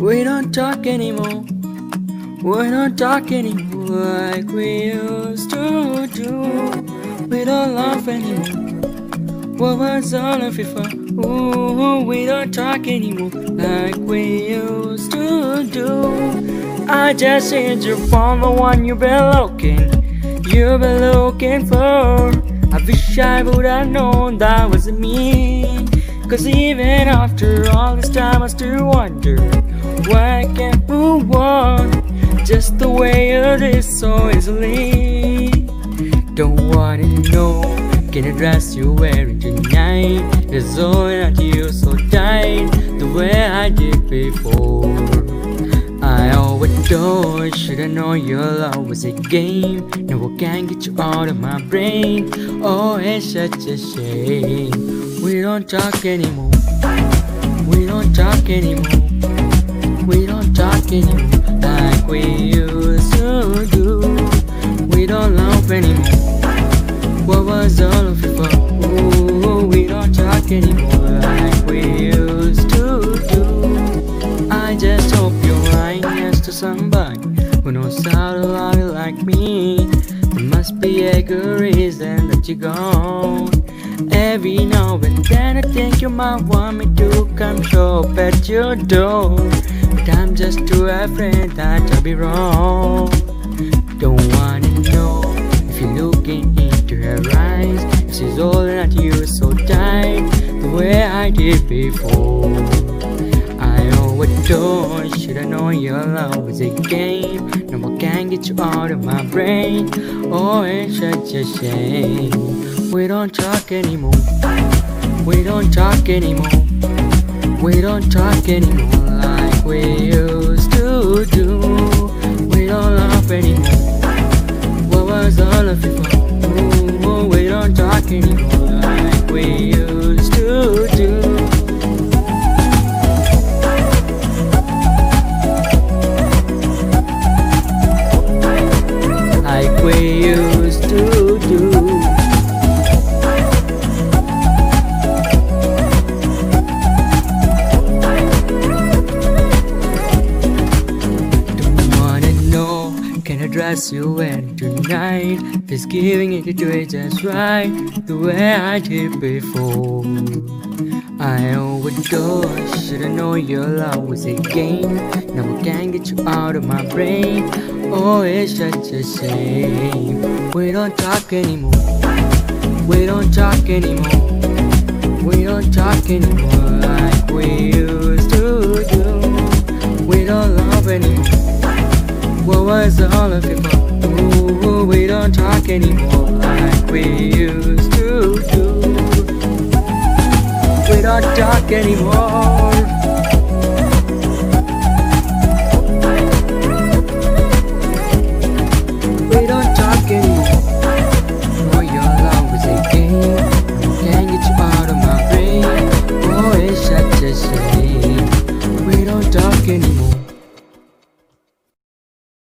We don't talk anymore. We don't talk anymore like we used to do. We don't laugh anymore. What was all of it for? Ooh, we don't talk anymore like we used to do. I just hit you from the one you've been looking, you've been looking for. I wish I would have known that wasn't me. Cause even after all this time, I still wonder why I can't move on just the way it is so easily. Don't wanna know, can I dress you wearing tonight? It's all that you so tight, the way I did before. I overdosed, should've known your love was a game. Now I can't get you out of my brain. Oh, it's such a shame. We don't talk anymore. We don't talk anymore. We don't talk anymore like we used to do. We don't laugh anymore. What was all of it for? Ooh, we don't talk anymore like we used to do. I just hope you're right next to somebody who knows how to love you like me. There must be a good reason that you're gone. Every now and then I think you might want me to come show at your door. But I'm just too afraid that I'll be wrong. Don't wanna know if you're looking into her eyes. She's holding at you so tight, the way I did before. I overdosed, should've known your love was a game. Now I can't get you out of my brain. Oh, it's such a shame. We don't talk anymore. We don't talk anymore. We don't talk anymore like we used to do. We don't laugh anymore. What was all of it for? We don't talk anymore like we used dress you wearing tonight? Just giving it to it just right, the way I did before. I overdosed, should've known your love was a game. Now I can't get you out of my brain. Oh, it's such a shame. We don't talk anymore. We don't talk anymore. We don't talk anymore like we used to Was all of it for? Ooh, we don't talk anymore like we used to do. We don't talk anymore.